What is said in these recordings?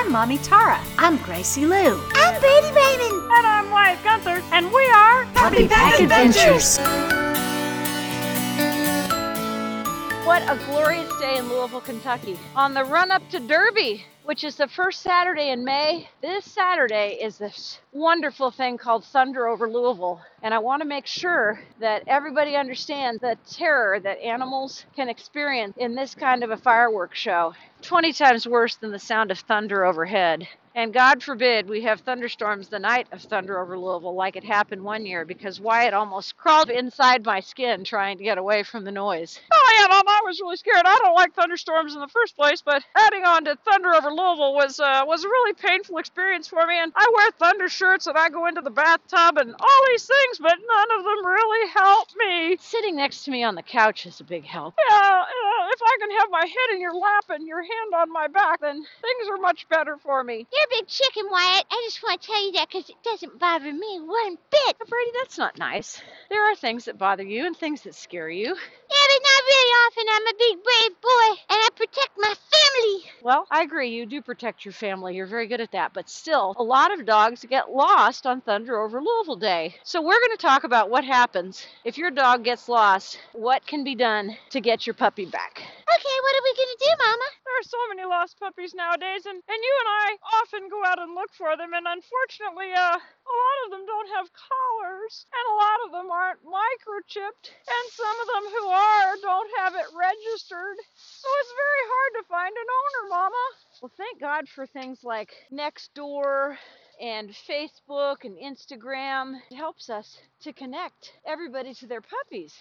I'm Mommy Tara. I'm Gracie Lou. I'm Brady Raymond. And I'm Wyatt Gunther, and we are Puppy Pack Adventures. What a glorious day in Louisville, Kentucky. On the run up to Derby, which is the first Saturday in May, this Saturday is this wonderful thing called Thunder over Louisville. And I want to make sure that everybody understands the terror that animals can experience in this kind of a fireworks show. 20 times worse than the sound of thunder overhead. And God forbid we have thunderstorms the night of thunder over Louisville, like it happened one year, because Wyatt almost crawled inside my skin trying to get away from the noise. Oh yeah, Mom, I was really scared. I don't like thunderstorms in the first place, but adding on to thunder over Louisville was uh, was a really painful experience for me. And I wear thunder shirts and I go into the bathtub and all these things, but none of them really help me. Sitting next to me on the couch is a big help. Yeah, uh, if I can have my head in your lap and your hand on my back, then things are much better for me. Big chicken, Wyatt. I just want to tell you that because it doesn't bother me one bit. But Brady, that's not nice. There are things that bother you and things that scare you. Yeah, but not very often. I'm a big, brave boy, and I protect my family. Well, I agree. You do protect your family. You're very good at that. But still, a lot of dogs get lost on Thunder over Louisville Day. So we're going to talk about what happens if your dog gets lost. What can be done to get your puppy back? Okay, what are we going to do, Mama? Are so many lost puppies nowadays, and, and you and I often go out and look for them, and unfortunately, uh, a lot of them don't have collars, and a lot of them aren't microchipped, and some of them who are don't have it registered. So it's very hard to find an owner, Mama. Well, thank God for things like Nextdoor and Facebook and Instagram. It helps us to connect everybody to their puppies.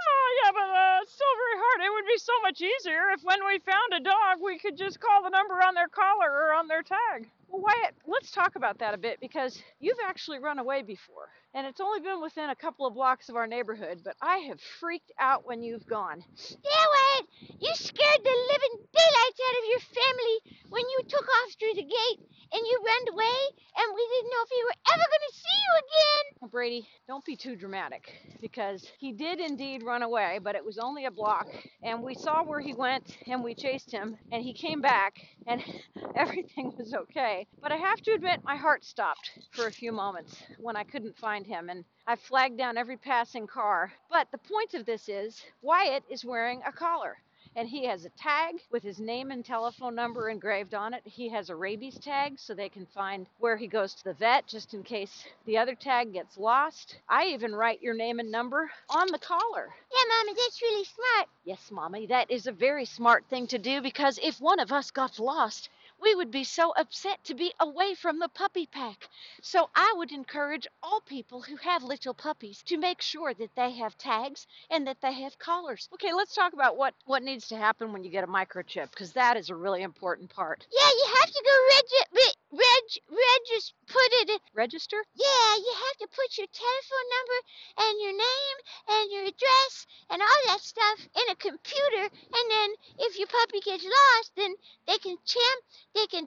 Oh, yeah, but uh, it's still very hard. It would be so much easier if when we found a dog, we could just call the number on their collar or on their tag. Well, Wyatt, let's talk about that a bit because you've actually run away before. And it's only been within a couple of blocks of our neighborhood, but I have freaked out when you've gone. Yeah, Wyatt, you scared the living daylights out of your family when you took off through the gate and you ran away, and we didn't know if you were ever going to see you again. Well, Brady, don't be too dramatic because he did indeed run away, but it was only a block. And we saw where he went and we chased him, and he came back, and everything was okay. But I have to admit, my heart stopped for a few moments when I couldn't find him, and I flagged down every passing car. But the point of this is Wyatt is wearing a collar and he has a tag with his name and telephone number engraved on it. He has a rabies tag so they can find where he goes to the vet just in case the other tag gets lost. I even write your name and number on the collar. Yeah, Mommy, that's really smart. Yes, Mommy, that is a very smart thing to do because if one of us got lost, we would be so upset to be away from the puppy pack. So I would encourage all people who have little puppies to make sure that they have tags and that they have collars. Okay, let's talk about what what needs to happen when you get a microchip because that is a really important part. Yeah, you have to go reg, reg, reg, regis, put it. Register? Yeah, you have to put your telephone number and your name and your address and all that stuff in a computer, and then if your puppy gets lost, then they can champ, they can,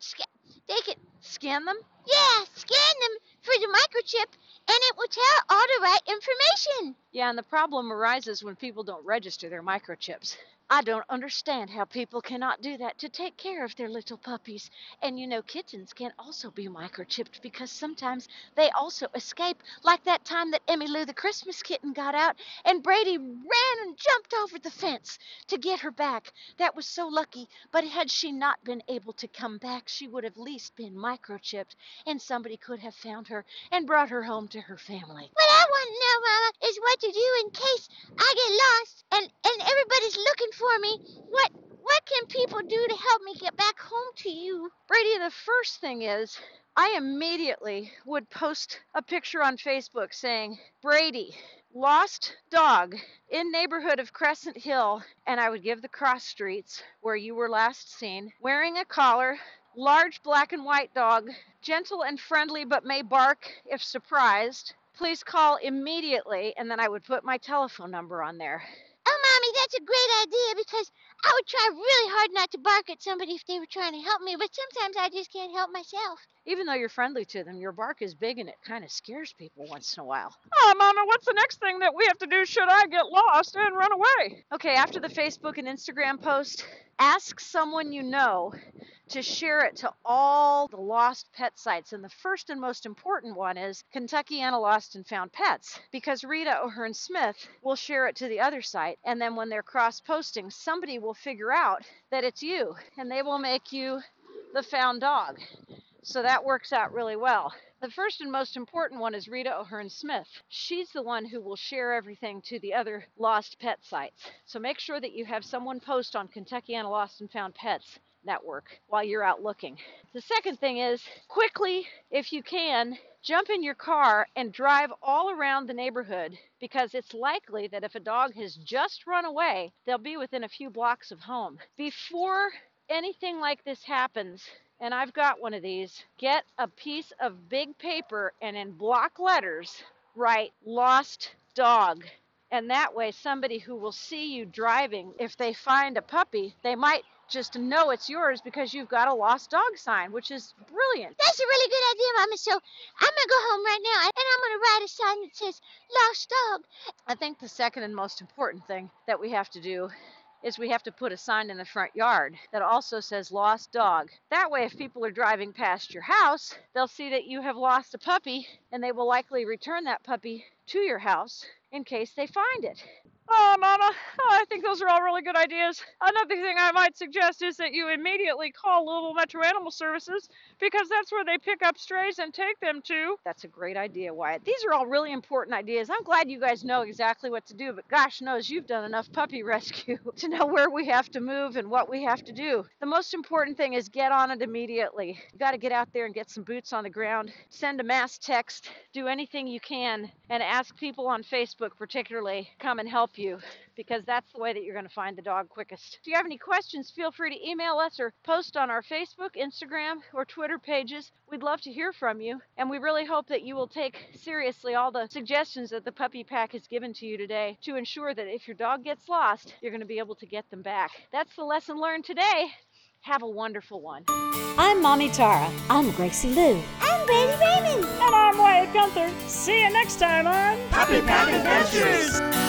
they can, Scan them? yeah, scan them for the microchip, and it will tell all the right information. Yeah, and the problem arises when people don't register their microchips. I don't understand how people cannot do that to take care of their little puppies. And you know, kittens can also be microchipped because sometimes they also escape, like that time that Emmy Lou the Christmas kitten got out and Brady ran and jumped over the fence to get her back. That was so lucky, but had she not been able to come back, she would have at least been microchipped and somebody could have found her and brought her home to her family. What I want to know, Mama, is what to do in case I get lost and, and everybody's looking for me. What what can people do to help me get back home to you? Brady, the first thing is I immediately would post a picture on Facebook saying, Brady, lost dog in neighborhood of Crescent Hill, and I would give the cross streets where you were last seen, wearing a collar, large black and white dog, gentle and friendly but may bark if surprised. Please call immediately, and then I would put my telephone number on there. Mommy, that's a great idea because I would try really hard not to bark at somebody if they were trying to help me, but sometimes I just can't help myself. Even though you're friendly to them, your bark is big and it kind of scares people once in a while. Oh, Mama, what's the next thing that we have to do should I get lost and run away? Okay, after the Facebook and Instagram post, ask someone you know to share it to all the lost pet sites. And the first and most important one is Kentuckiana Lost and Found Pets, because Rita O'Hearn Smith will share it to the other site. And then when they're cross posting, somebody will figure out that it's you and they will make you the found dog. So that works out really well. The first and most important one is Rita O'Hearn Smith. She's the one who will share everything to the other lost pet sites. So make sure that you have someone post on Kentucky Kentuckiana Lost and Found Pets network while you're out looking. The second thing is quickly, if you can, jump in your car and drive all around the neighborhood because it's likely that if a dog has just run away, they'll be within a few blocks of home. Before anything like this happens, and I've got one of these, get a piece of big paper and in block letters write lost dog. And that way, somebody who will see you driving, if they find a puppy, they might just know it's yours because you've got a lost dog sign, which is brilliant. That's a really good idea, Mama. So I'm gonna go home right now and I'm gonna write a sign that says "Lost Dog." I think the second and most important thing that we have to do is we have to put a sign in the front yard that also says lost dog. That way, if people are driving past your house, they'll see that you have lost a puppy and they will likely return that puppy to your house in case they find it. Oh, Mama, oh, I think those are all really good ideas. Another thing I might suggest is that you immediately call Louisville Metro Animal Services because that's where they pick up strays and take them to. That's a great idea, Wyatt. These are all really important ideas. I'm glad you guys know exactly what to do, but gosh knows you've done enough puppy rescue to know where we have to move and what we have to do. The most important thing is get on it immediately. You got to get out there and get some boots on the ground, send a mass text, do anything you can, and ask people on Facebook, particularly, come and help you because that's the way that you're going to find the dog quickest. If you have any questions, feel free to email us or post on our Facebook, Instagram, or Twitter pages. We'd love to hear from you, and we really hope that you will take seriously all the suggestions that the Puppy Pack has given to you today to ensure that if your dog gets lost, you're going to be able to get them back. That's the lesson learned today. Have a wonderful one. I'm Mommy Tara. I'm Gracie Lou. I'm Brady Raymond. And I'm Wyatt Gunther. See you next time on Puppy Pack Adventures!